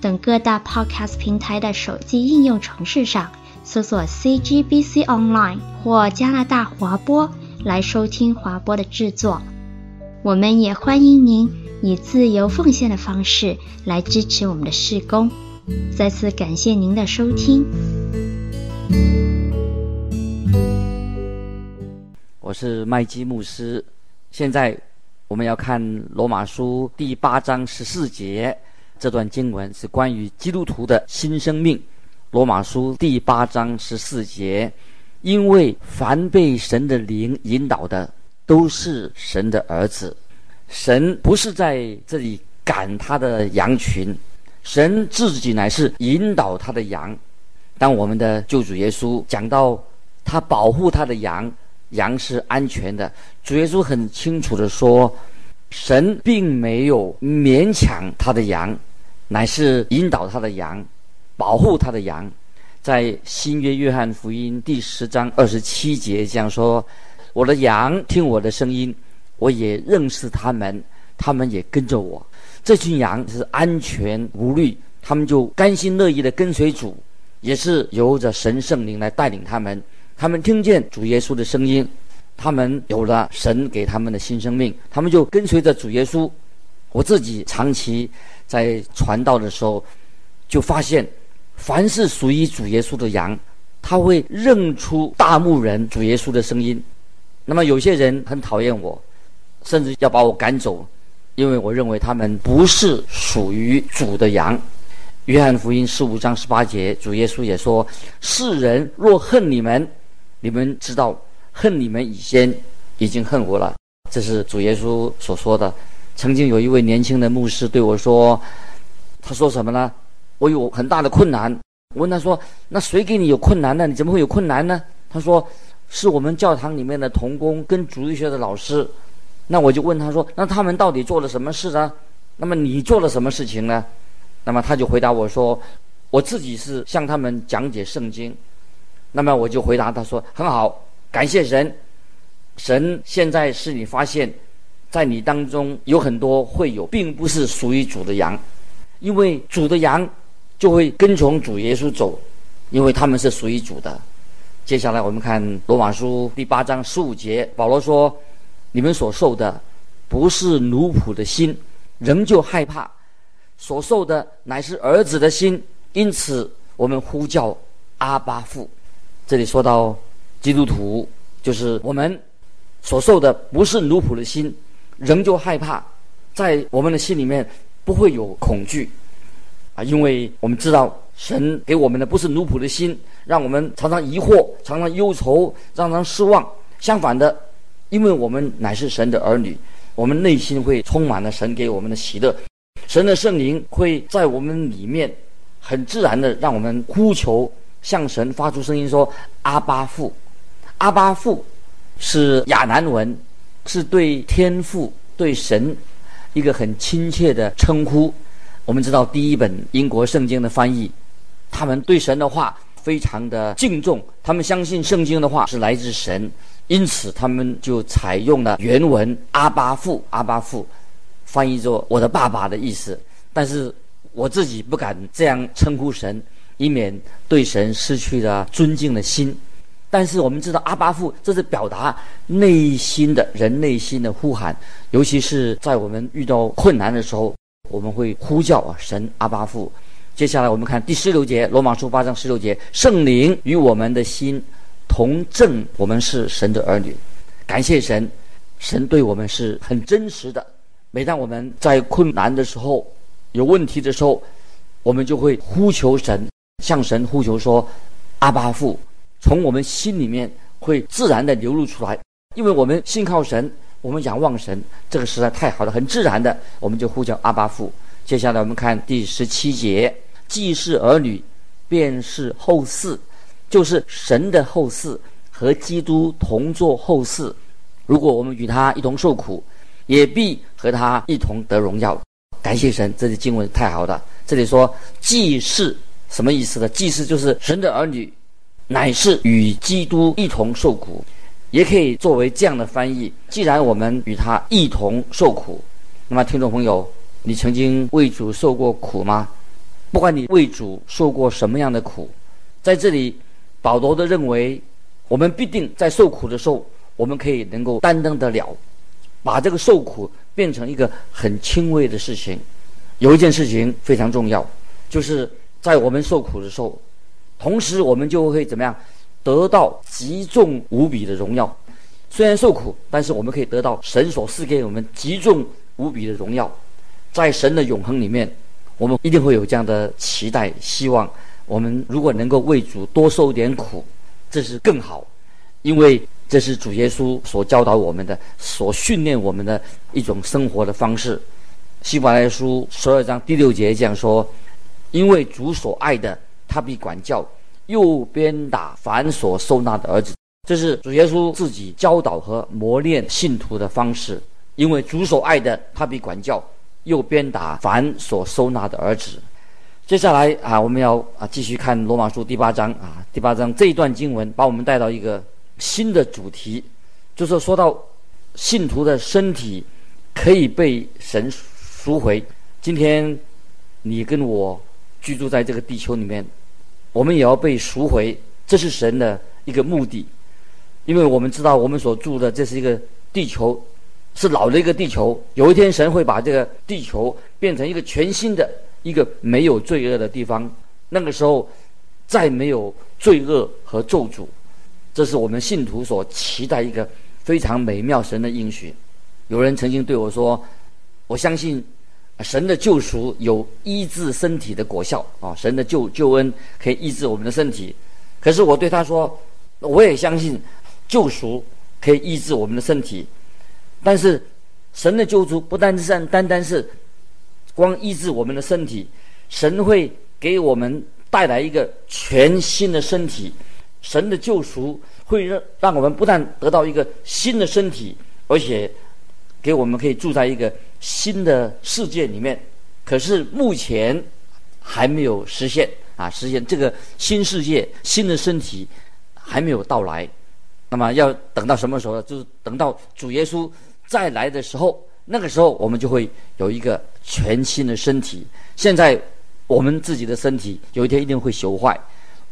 等各大 Podcast 平台的手机应用程式上搜索 CGBC Online 或加拿大华播来收听华播的制作。我们也欢迎您以自由奉献的方式来支持我们的事工。再次感谢您的收听。我是麦基牧师。现在我们要看罗马书第八章十四节，这段经文是关于基督徒的新生命。罗马书第八章十四节，因为凡被神的灵引导的，都是神的儿子。神不是在这里赶他的羊群，神自己乃是引导他的羊。当我们的救主耶稣讲到他保护他的羊。羊是安全的，主耶稣很清楚地说，神并没有勉强他的羊，乃是引导他的羊，保护他的羊。在新约约翰福音第十章二十七节这样说：“我的羊听我的声音，我也认识他们，他们也跟着我。这群羊是安全无虑，他们就甘心乐意地跟随主，也是由着神圣灵来带领他们。”他们听见主耶稣的声音，他们有了神给他们的新生命，他们就跟随着主耶稣。我自己长期在传道的时候，就发现，凡是属于主耶稣的羊，他会认出大牧人主耶稣的声音。那么有些人很讨厌我，甚至要把我赶走，因为我认为他们不是属于主的羊。约翰福音十五章十八节，主耶稣也说：“世人若恨你们。”你们知道，恨你们以先已经恨我了。这是主耶稣所说的。曾经有一位年轻的牧师对我说：“他说什么呢？我有很大的困难。”我问他说：“那谁给你有困难呢？你怎么会有困难呢？”他说：“是我们教堂里面的童工跟主日学的老师。”那我就问他说：“那他们到底做了什么事呢？那么你做了什么事情呢？”那么他就回答我说：“我自己是向他们讲解圣经。”那么我就回答他说：“很好，感谢神。神现在是你发现，在你当中有很多会有，并不是属于主的羊，因为主的羊就会跟从主耶稣走，因为他们是属于主的。”接下来我们看罗马书第八章十五节，保罗说：“你们所受的不是奴仆的心，仍旧害怕；所受的乃是儿子的心，因此我们呼叫阿巴父。”这里说到基督徒，就是我们所受的不是奴仆的心，仍旧害怕，在我们的心里面不会有恐惧啊，因为我们知道神给我们的不是奴仆的心，让我们常常疑惑、常常忧愁、常常失望。相反的，因为我们乃是神的儿女，我们内心会充满了神给我们的喜乐，神的圣灵会在我们里面很自然的让我们呼求。向神发出声音说：“阿巴父，阿巴父，是亚南文，是对天父、对神一个很亲切的称呼。我们知道第一本英国圣经的翻译，他们对神的话非常的敬重，他们相信圣经的话是来自神，因此他们就采用了原文‘阿巴父’，阿巴父翻译作‘我的爸爸’的意思。但是我自己不敢这样称呼神。”以免对神失去了尊敬的心，但是我们知道阿巴父这是表达内心的人内心的呼喊，尤其是在我们遇到困难的时候，我们会呼叫啊神阿巴父。接下来我们看第十六节，罗马书八章十六节，圣灵与我们的心同证，我们是神的儿女。感谢神，神对我们是很真实的。每当我们在困难的时候、有问题的时候，我们就会呼求神。向神呼求说：“阿巴父，从我们心里面会自然的流露出来，因为我们信靠神，我们仰望神，这个实在太好了，很自然的，我们就呼叫阿爸父。”接下来我们看第十七节，既是儿女，便是后嗣，就是神的后嗣，和基督同作后嗣。如果我们与他一同受苦，也必和他一同得荣耀。感谢神，这里经文太好了。这里说既是什么意思呢？既是就是神的儿女，乃是与基督一同受苦，也可以作为这样的翻译。既然我们与他一同受苦，那么听众朋友，你曾经为主受过苦吗？不管你为主受过什么样的苦，在这里保罗的认为，我们必定在受苦的时候，我们可以能够担当得了。把这个受苦变成一个很轻微的事情。有一件事情非常重要，就是在我们受苦的时候，同时我们就会怎么样得到极重无比的荣耀。虽然受苦，但是我们可以得到神所赐给我们极重无比的荣耀。在神的永恒里面，我们一定会有这样的期待、希望。我们如果能够为主多受点苦，这是更好，因为。这是主耶稣所教导我们的、所训练我们的一种生活的方式。希伯来书十二章第六节这样说：“因为主所爱的，他必管教，又鞭打凡所收纳的儿子。”这是主耶稣自己教导和磨练信徒的方式。因为主所爱的，他必管教，又鞭打凡所收纳的儿子。接下来啊，我们要啊继续看罗马书第八章啊，第八章这一段经文把我们带到一个。新的主题，就是说到信徒的身体可以被神赎回。今天你跟我居住在这个地球里面，我们也要被赎回，这是神的一个目的。因为我们知道，我们所住的这是一个地球，是老的一个地球。有一天，神会把这个地球变成一个全新的、一个没有罪恶的地方。那个时候，再没有罪恶和咒诅。这是我们信徒所期待一个非常美妙神的应许。有人曾经对我说：“我相信神的救赎有医治身体的果效啊，神的救救恩可以医治我们的身体。”可是我对他说：“我也相信救赎可以医治我们的身体，但是神的救赎不单单单单是光医治我们的身体，神会给我们带来一个全新的身体。”神的救赎会让让我们不但得到一个新的身体，而且给我们可以住在一个新的世界里面。可是目前还没有实现啊！实现这个新世界、新的身体还没有到来。那么要等到什么时候呢？就是等到主耶稣再来的时候，那个时候我们就会有一个全新的身体。现在我们自己的身体有一天一定会朽坏。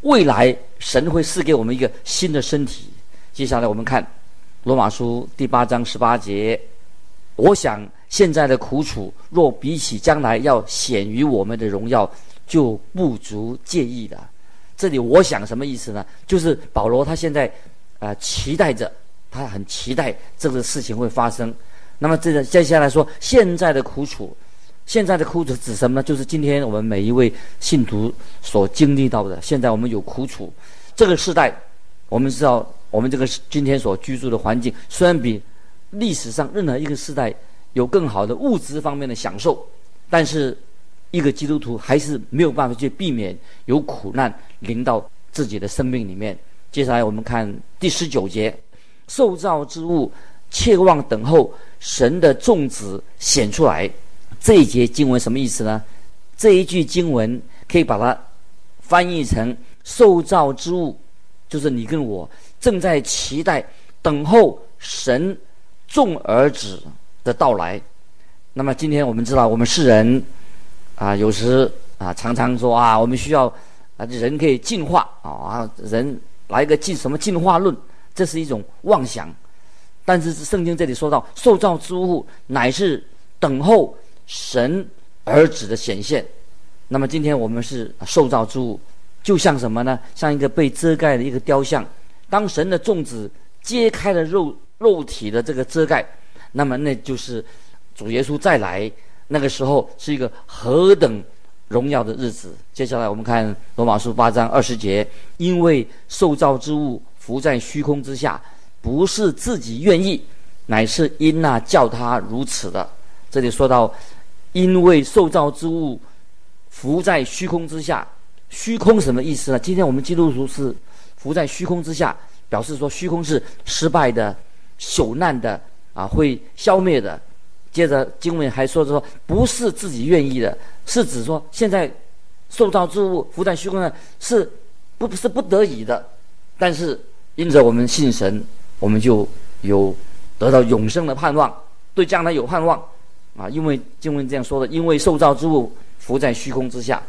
未来神会赐给我们一个新的身体。接下来我们看罗马书第八章十八节。我想现在的苦楚，若比起将来要显于我们的荣耀，就不足介意了。这里我想什么意思呢？就是保罗他现在啊、期待着，他很期待这个事情会发生。那么这个接下来说现在的苦楚。现在的苦楚指什么呢？就是今天我们每一位信徒所经历到的。现在我们有苦楚，这个时代，我们知道，我们这个今天所居住的环境，虽然比历史上任何一个时代有更好的物质方面的享受，但是一个基督徒还是没有办法去避免有苦难临到自己的生命里面。接下来我们看第十九节：受造之物切望等候神的众子显出来。这一节经文什么意思呢？这一句经文可以把它翻译成“受造之物”，就是你跟我正在期待、等候神众儿子的到来。那么今天我们知道，我们世人啊，有时啊常常说啊，我们需要啊人可以进化啊，人来个进什么进化论，这是一种妄想。但是圣经这里说到，受造之物乃是等候。神儿子的显现，那么今天我们是受造之物，就像什么呢？像一个被遮盖的一个雕像。当神的众子揭开了肉肉体的这个遮盖，那么那就是主耶稣再来，那个时候是一个何等荣耀的日子。接下来我们看罗马书八章二十节，因为受造之物浮在虚空之下，不是自己愿意，乃是因那叫他如此的。这里说到。因为受造之物浮在虚空之下。虚空什么意思呢？今天我们基督徒是浮在虚空之下，表示说虚空是失败的、朽烂的啊，会消灭的。接着经文还说着说，不是自己愿意的，是指说现在受造之物浮在虚空上是不是不得已的，但是因着我们信神，我们就有得到永生的盼望，对将来有盼望啊。因为经文这样说的，因为受造之物浮在虚空之下，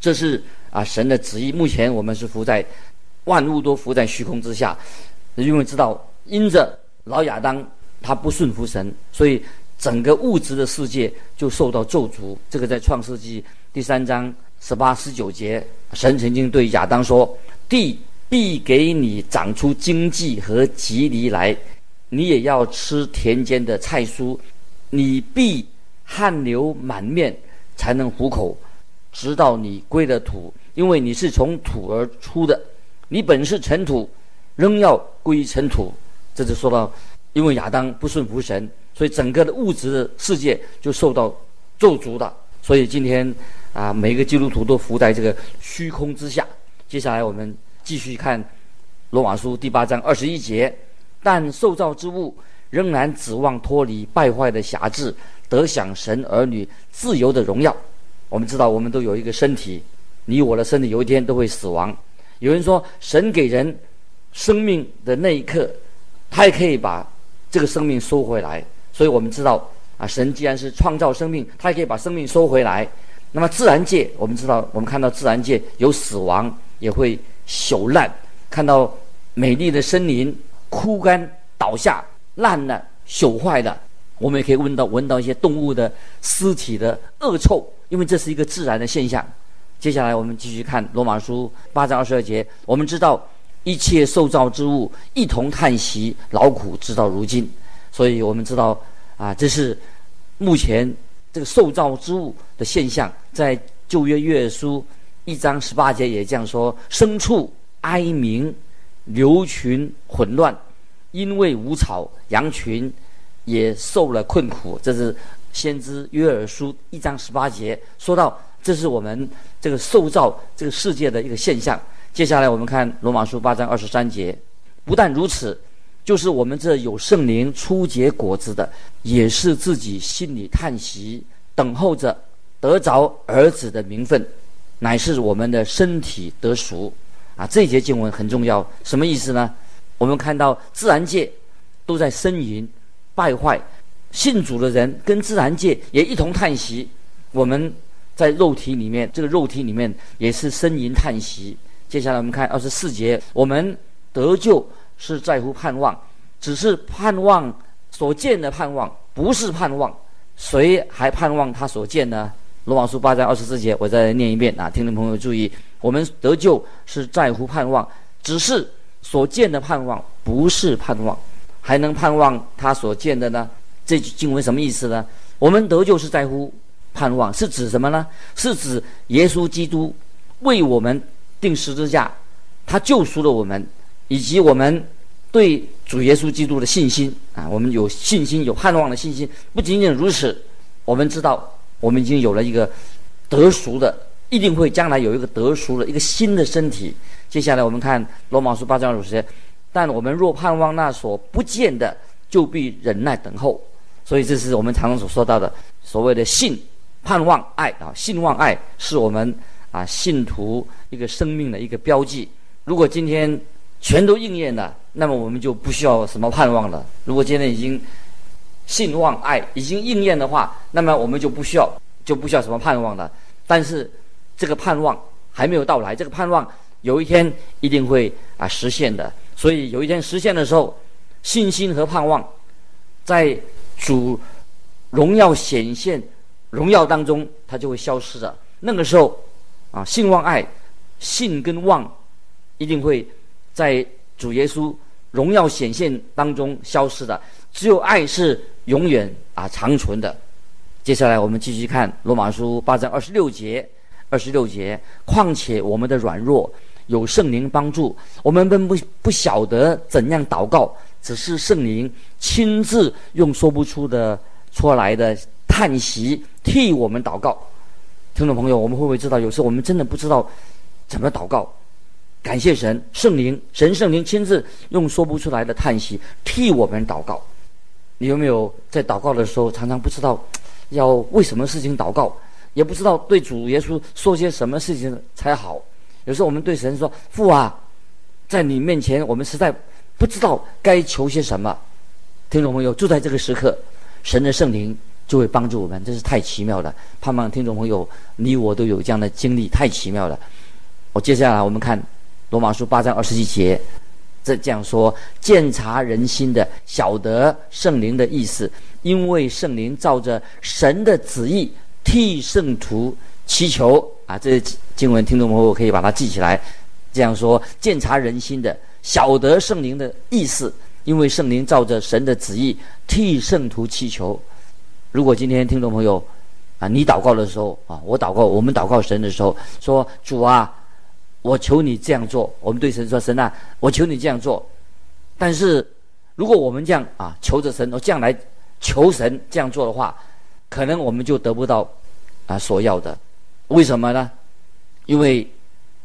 这是啊神的旨意。目前我们是浮在万物都浮在虚空之下，因为知道因着老亚当他不顺服神，所以。整个物质的世界就受到咒诅。这个在创世纪第三章十八、十九节，神曾经对亚当说：“地必给你长出荆棘和蒺藜来，你也要吃田间的菜蔬。你必汗流满面才能糊口，直到你归了土，因为你是从土而出的。你本是尘土，仍要归尘土。”这就说到，因为亚当不顺服神。所以整个的物质的世界就受到咒诅的。所以今天啊，每个基督徒都浮在这个虚空之下。接下来我们继续看罗马书第八章二十一节。但受造之物仍然指望脱离败坏的辖制，得享神儿女自由的荣耀。我们知道，我们都有一个身体，你我的身体有一天都会死亡。有人说，神给人生命的那一刻，他也可以把这个生命收回来。所以我们知道啊，神既然是创造生命，他也可以把生命收回来。那么自然界，我们知道，我们看到自然界有死亡，也会朽烂；看到美丽的森林枯干倒下、烂了、朽坏了。我们也可以闻到闻到一些动物的尸体的恶臭，因为这是一个自然的现象。接下来我们继续看罗马书八章二十二节，我们知道一切受造之物一同叹息劳苦，直到如今。所以我们知道，啊，这是目前这个受造之物的现象，在旧约约书一章十八节也这样说：牲畜哀鸣，牛群混乱，因为无草；羊群也受了困苦。这是先知约珥书一章十八节说到，这是我们这个受造这个世界的一个现象。接下来我们看罗马书八章二十三节，不但如此。就是我们这有圣灵初结果子的，也是自己心里叹息，等候着得着儿子的名分，乃是我们的身体得赎。啊，这节经文很重要，什么意思呢？我们看到自然界都在呻吟败坏，信主的人跟自然界也一同叹息。我们在肉体里面，这个肉体里面也是呻吟叹息。接下来我们看二十四节，我们得救。是在乎盼望，只是盼望所见的盼望，不是盼望。谁还盼望他所见呢？罗马书八章二十四节，我再念一遍啊，听众朋友注意，我们得救是在乎盼望，只是所见的盼望不是盼望，还能盼望他所见的呢？这句经文什么意思呢？我们得救是在乎盼望，是指什么呢？是指耶稣基督为我们定十字架，他救赎了我们。以及我们对主耶稣基督的信心啊，我们有信心、有盼望的信心。不仅仅如此，我们知道我们已经有了一个得赎的，一定会将来有一个得赎的一个新的身体。接下来我们看罗马书八章二十节，但我们若盼望那所不见的，就必忍耐等候。所以这是我们常常所说到的所谓的信、盼望、爱啊，信望爱是我们啊信徒一个生命的一个标记。如果今天，全都应验了，那么我们就不需要什么盼望了。如果今天已经信望爱已经应验的话，那么我们就不需要就不需要什么盼望了。但是这个盼望还没有到来，这个盼望有一天一定会啊实现的。所以有一天实现的时候，信心和盼望在主荣耀显现荣耀当中，它就会消失的。那个时候啊，信望爱信跟望一定会。在主耶稣荣耀显现当中消失的，只有爱是永远啊长存的。接下来我们继续看罗马书八章二十六节，二十六节，况且我们的软弱有圣灵帮助，我们本不不晓得怎样祷告，只是圣灵亲自用说不出的出来的叹息替我们祷告。听众朋友，我们会不会知道，有时候我们真的不知道怎么祷告？感谢神，圣灵，神圣灵亲自用说不出来的叹息替我们祷告。你有没有在祷告的时候，常常不知道要为什么事情祷告，也不知道对主耶稣说些什么事情才好？有时候我们对神说：“父啊，在你面前，我们实在不知道该求些什么。”听众朋友，就在这个时刻，神的圣灵。就会帮助我们，这是太奇妙了。盼望听众朋友，你我都有这样的经历，太奇妙了。我接下来我们看罗马书八章二十一节，这这样说：鉴察人心的，晓得圣灵的意思，因为圣灵照着神的旨意替圣徒祈求啊。这些经文，听众朋友可以把它记起来。这样说：鉴察人心的，晓得圣灵的意思，因为圣灵照着神的旨意替圣徒祈求。如果今天听众朋友啊，你祷告的时候啊，我祷告，我们祷告神的时候，说主啊，我求你这样做。我们对神说，神啊，我求你这样做。但是如果我们这样啊，求着神，我这样来求神这样做的话，可能我们就得不到啊所要的。为什么呢？因为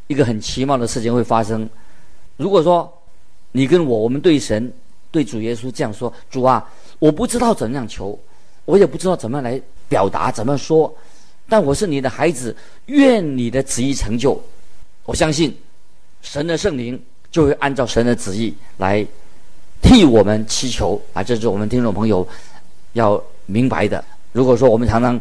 一个很奇妙的事情会发生。如果说你跟我，我们对神对主耶稣这样说，主啊，我不知道怎样求。我也不知道怎么来表达，怎么说，但我是你的孩子，愿你的旨意成就。我相信神的圣灵就会按照神的旨意来替我们祈求啊！这是我们听众朋友要明白的。如果说我们常常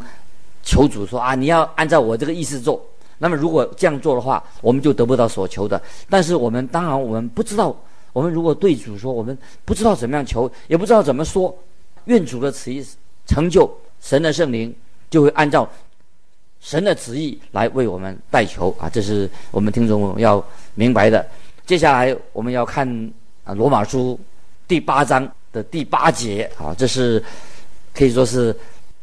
求主说啊，你要按照我这个意思做，那么如果这样做的话，我们就得不到所求的。但是我们当然我们不知道，我们如果对主说，我们不知道怎么样求，也不知道怎么说，愿主的旨意。成就神的圣灵就会按照神的旨意来为我们代求啊！这是我们听众要明白的。接下来我们要看啊罗马书第八章的第八节啊，这是可以说是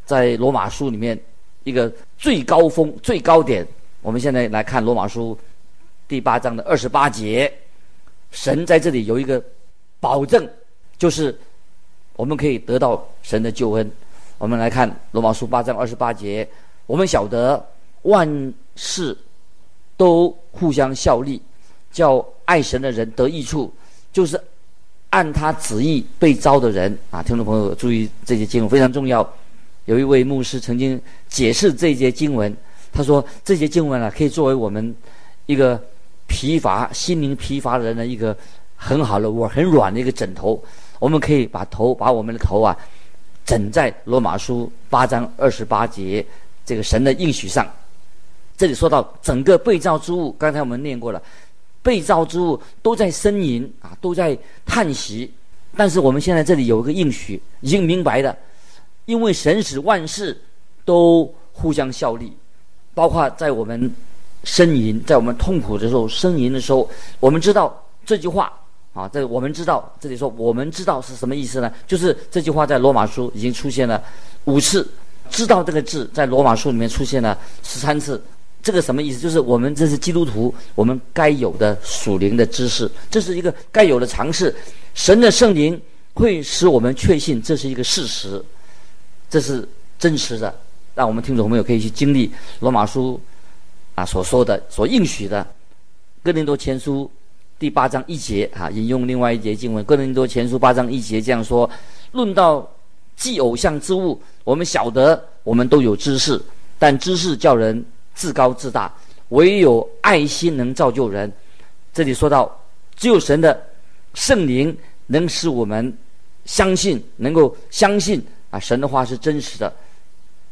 在罗马书里面一个最高峰、最高点。我们现在来看罗马书第八章的二十八节，神在这里有一个保证，就是我们可以得到神的救恩。我们来看罗马书八章二十八节，我们晓得万事都互相效力，叫爱神的人得益处，就是按他旨意被招的人啊。听众朋友注意，这些经文非常重要。有一位牧师曾经解释这些经文，他说这些经文啊，可以作为我们一个疲乏、心灵疲乏的人的一个很好的窝、很软的一个枕头。我们可以把头，把我们的头啊。枕在罗马书八章二十八节这个神的应许上，这里说到整个被造之物，刚才我们念过了，被造之物都在呻吟啊，都在叹息。但是我们现在这里有一个应许，已经明白的，因为神使万事都互相效力，包括在我们呻吟，在我们痛苦的时候呻吟的时候，我们知道这句话。啊，这我们知道，这里说我们知道是什么意思呢？就是这句话在罗马书已经出现了五次，知道这个字在罗马书里面出现了十三次。这个什么意思？就是我们这是基督徒，我们该有的属灵的知识，这是一个该有的尝试。神的圣灵会使我们确信这是一个事实，这是真实的，让我们听众朋友可以去经历罗马书啊所说的、所应许的哥林多前书。第八章一节，哈，引用另外一节经文，《哥林多前书》八章一节这样说：“论到祭偶像之物，我们晓得我们都有知识，但知识叫人自高自大，唯有爱心能造就人。”这里说到，只有神的圣灵能使我们相信，能够相信啊，神的话是真实的。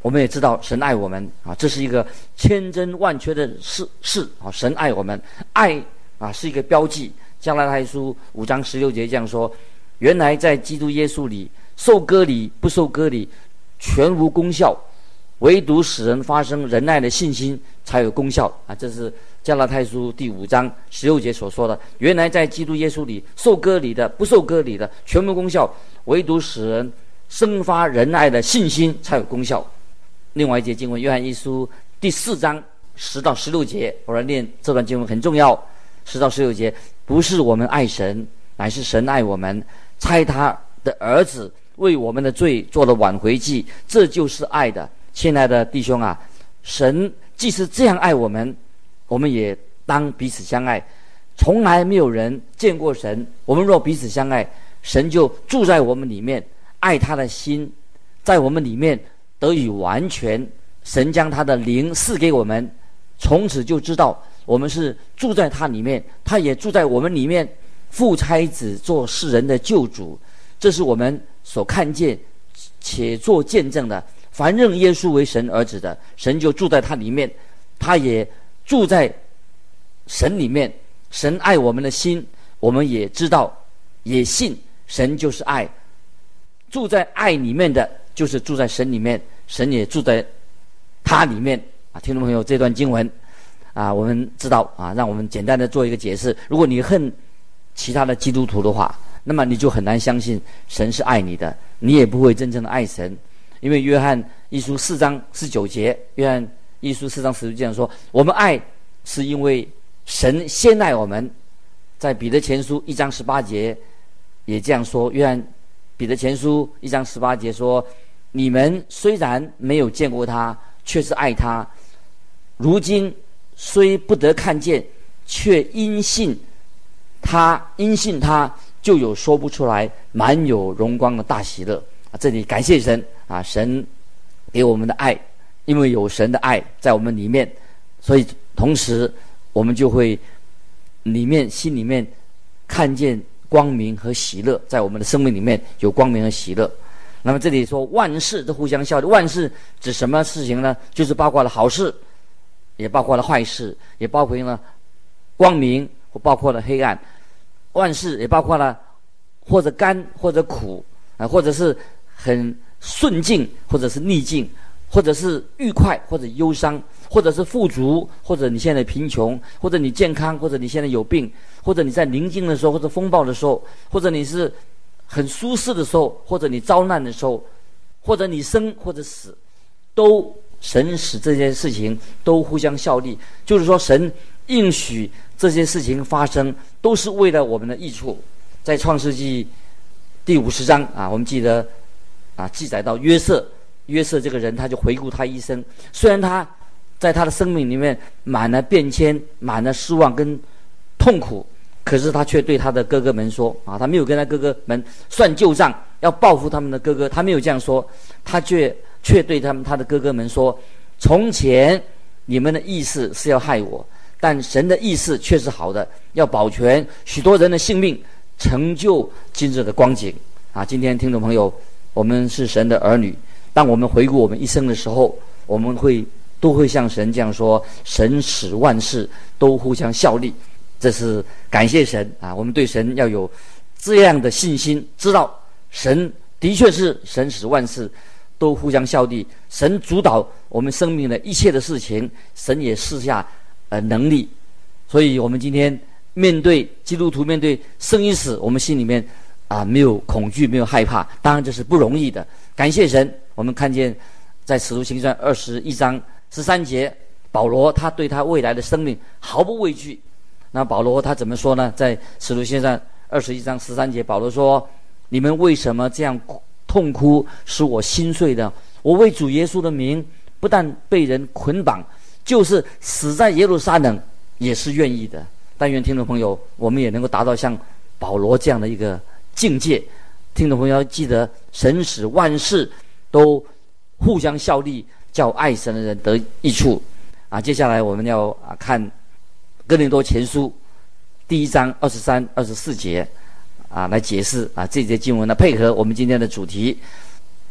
我们也知道神爱我们啊，这是一个千真万确的事事啊，神爱我们，爱。啊，是一个标记。加拉太书五章十六节这样说：原来在基督耶稣里受割礼不受割礼，全无功效，唯独使人发生仁爱的信心才有功效。啊，这是加拉太书第五章十六节所说的。原来在基督耶稣里受割礼的不受割礼的，全无功效，唯独使人生发仁爱的信心才有功效。另外一节经文，约翰一书第四章十到十六节，我来念这段经文很重要。十到十六节，不是我们爱神，乃是神爱我们，差他的儿子为我们的罪做了挽回祭，这就是爱的。亲爱的弟兄啊，神既是这样爱我们，我们也当彼此相爱。从来没有人见过神，我们若彼此相爱，神就住在我们里面，爱他的心在我们里面得以完全。神将他的灵赐给我们，从此就知道我们是住在他里面，他也住在我们里面。父差子做世人的救主，这是我们所看见且做见证的。凡认耶稣为神儿子的，神就住在他里面，他也住在神里面。神爱我们的心，我们也知道，也信神就是爱。住在爱里面的，就是住在神里面，神也住在他里面。啊，听众朋友，这段经文啊，我们知道啊，让我们简单的做一个解释。如果你恨其他的基督徒的话，那么你就很难相信神是爱你的，你也不会真正的爱神。因为约翰一书四章十九节，约翰一书四章十九节说：“我们爱是因为神先爱我们。”在彼得前书一章十八节也这样说。约翰彼得前书一章十八节说：“你们虽然没有见过他，却是爱他；如今虽不得看见，却因信他，因信他就有说不出来满有荣光的大喜乐。”啊，这里感谢神。啊，神给我们的爱，因为有神的爱在我们里面，所以同时我们就会里面心里面看见光明和喜乐，在我们的生命里面有光明和喜乐。那么这里说万事都互相效力，万事指什么事情呢？就是包括了好事，也包括了坏事，也包括了光明，或包括了黑暗。万事也包括了或者甘或者苦啊，或者是很。顺境或者是逆境，或者是愉快或者忧伤，或者是富足，或者你现在贫穷，或者你健康，或者你现在有病，或者你在宁静的时候，或者风暴的时候，或者你是很舒适的时候，或者你遭难的时候，或者你生或者死，都神使这些事情都互相效力，就是说神应许这些事情发生，都是为了我们的益处。在创世纪第五十章啊，我们记得。啊，记载到约瑟，约瑟这个人，他就回顾他一生。虽然他在他的生命里面满了变迁，满了失望跟痛苦，可是他却对他的哥哥们说：啊，他没有跟他哥哥们算旧账，要报复他们的哥哥。他没有这样说，他却却对他们他的哥哥们说：从前你们的意思是要害我，但神的意思却是好的，要保全许多人的性命，成就今日的光景。啊，今天听众朋友。我们是神的儿女，当我们回顾我们一生的时候，我们会都会像神这样说：神使万事都互相效力。这是感谢神啊！我们对神要有这样的信心，知道神的确是神使万事都互相效力。神主导我们生命的一切的事情，神也赐下呃能力。所以我们今天面对基督徒，面对生与死，我们心里面。啊，没有恐惧，没有害怕，当然这是不容易的。感谢神，我们看见在使徒行传二十一章十三节，保罗他对他未来的生命毫不畏惧。那保罗他怎么说呢？在使徒行传二十一章十三节，保罗说：“你们为什么这样痛哭，使我心碎的？我为主耶稣的名，不但被人捆绑，就是死在耶路撒冷也是愿意的。但愿听众朋友，我们也能够达到像保罗这样的一个。”境界，听众朋友要记得，神使万事都互相效力，叫爱神的人得益处。啊，接下来我们要啊看哥林多前书第一章二十三、二十四节啊来解释啊这节经文呢，配合我们今天的主题。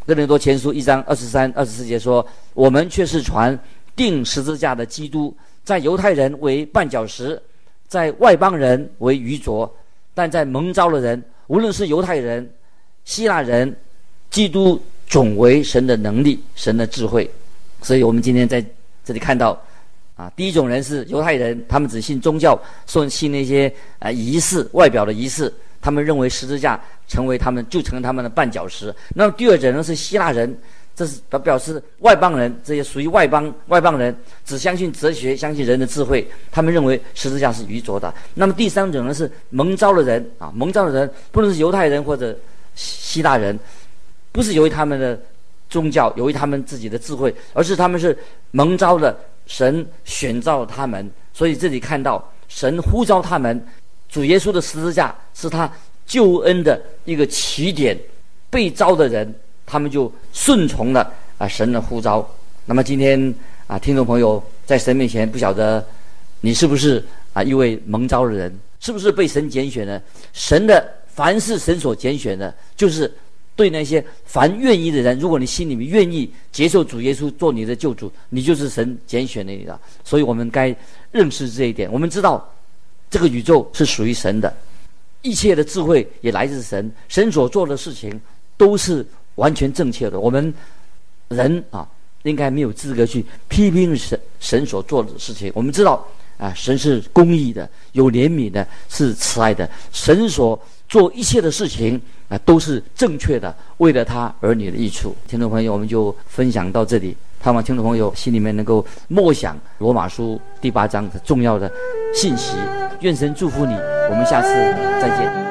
哥林多前书一章二十三、二十四节说：“我们却是传钉十字架的基督，在犹太人为绊脚石，在外邦人为愚拙，但在蒙召的人。”无论是犹太人、希腊人，基督总为神的能力、神的智慧。所以我们今天在这里看到，啊，第一种人是犹太人，他们只信宗教，说信那些啊仪式、外表的仪式，他们认为十字架成为他们就成了他们的绊脚石。那么第二种呢是希腊人。这是表表示外邦人，这些属于外邦外邦人，只相信哲学，相信人的智慧。他们认为十字架是愚拙的。那么第三种呢，是蒙召的人啊，蒙召的人不论是犹太人或者希腊人，不是由于他们的宗教由于他们自己的智慧，而是他们是蒙召的，神选召他们。所以这里看到神呼召他们，主耶稣的十字架是他救恩的一个起点。被召的人，他们就顺从了啊神的呼召。那么今天啊，听众朋友在神面前不晓得你是不是啊一位蒙召的人，是不是被神拣选的？神的凡是神所拣选的，就是。对那些凡愿意的人，如果你心里面愿意接受主耶稣做你的救主，你就是神拣选的你的。所以我们该认识这一点。我们知道这个宇宙是属于神的，一切的智慧也来自神，神所做的事情都是完全正确的。我们人啊，应该没有资格去批评神神所做的事情。我们知道啊，神是公义的，有怜悯的，是慈爱的。神所做一切的事情。啊，都是正确的，为了他儿女的益处。听众朋友，我们就分享到这里。盼望听众朋友心里面能够默想罗马书第八章的重要的信息。愿神祝福你，我们下次再见。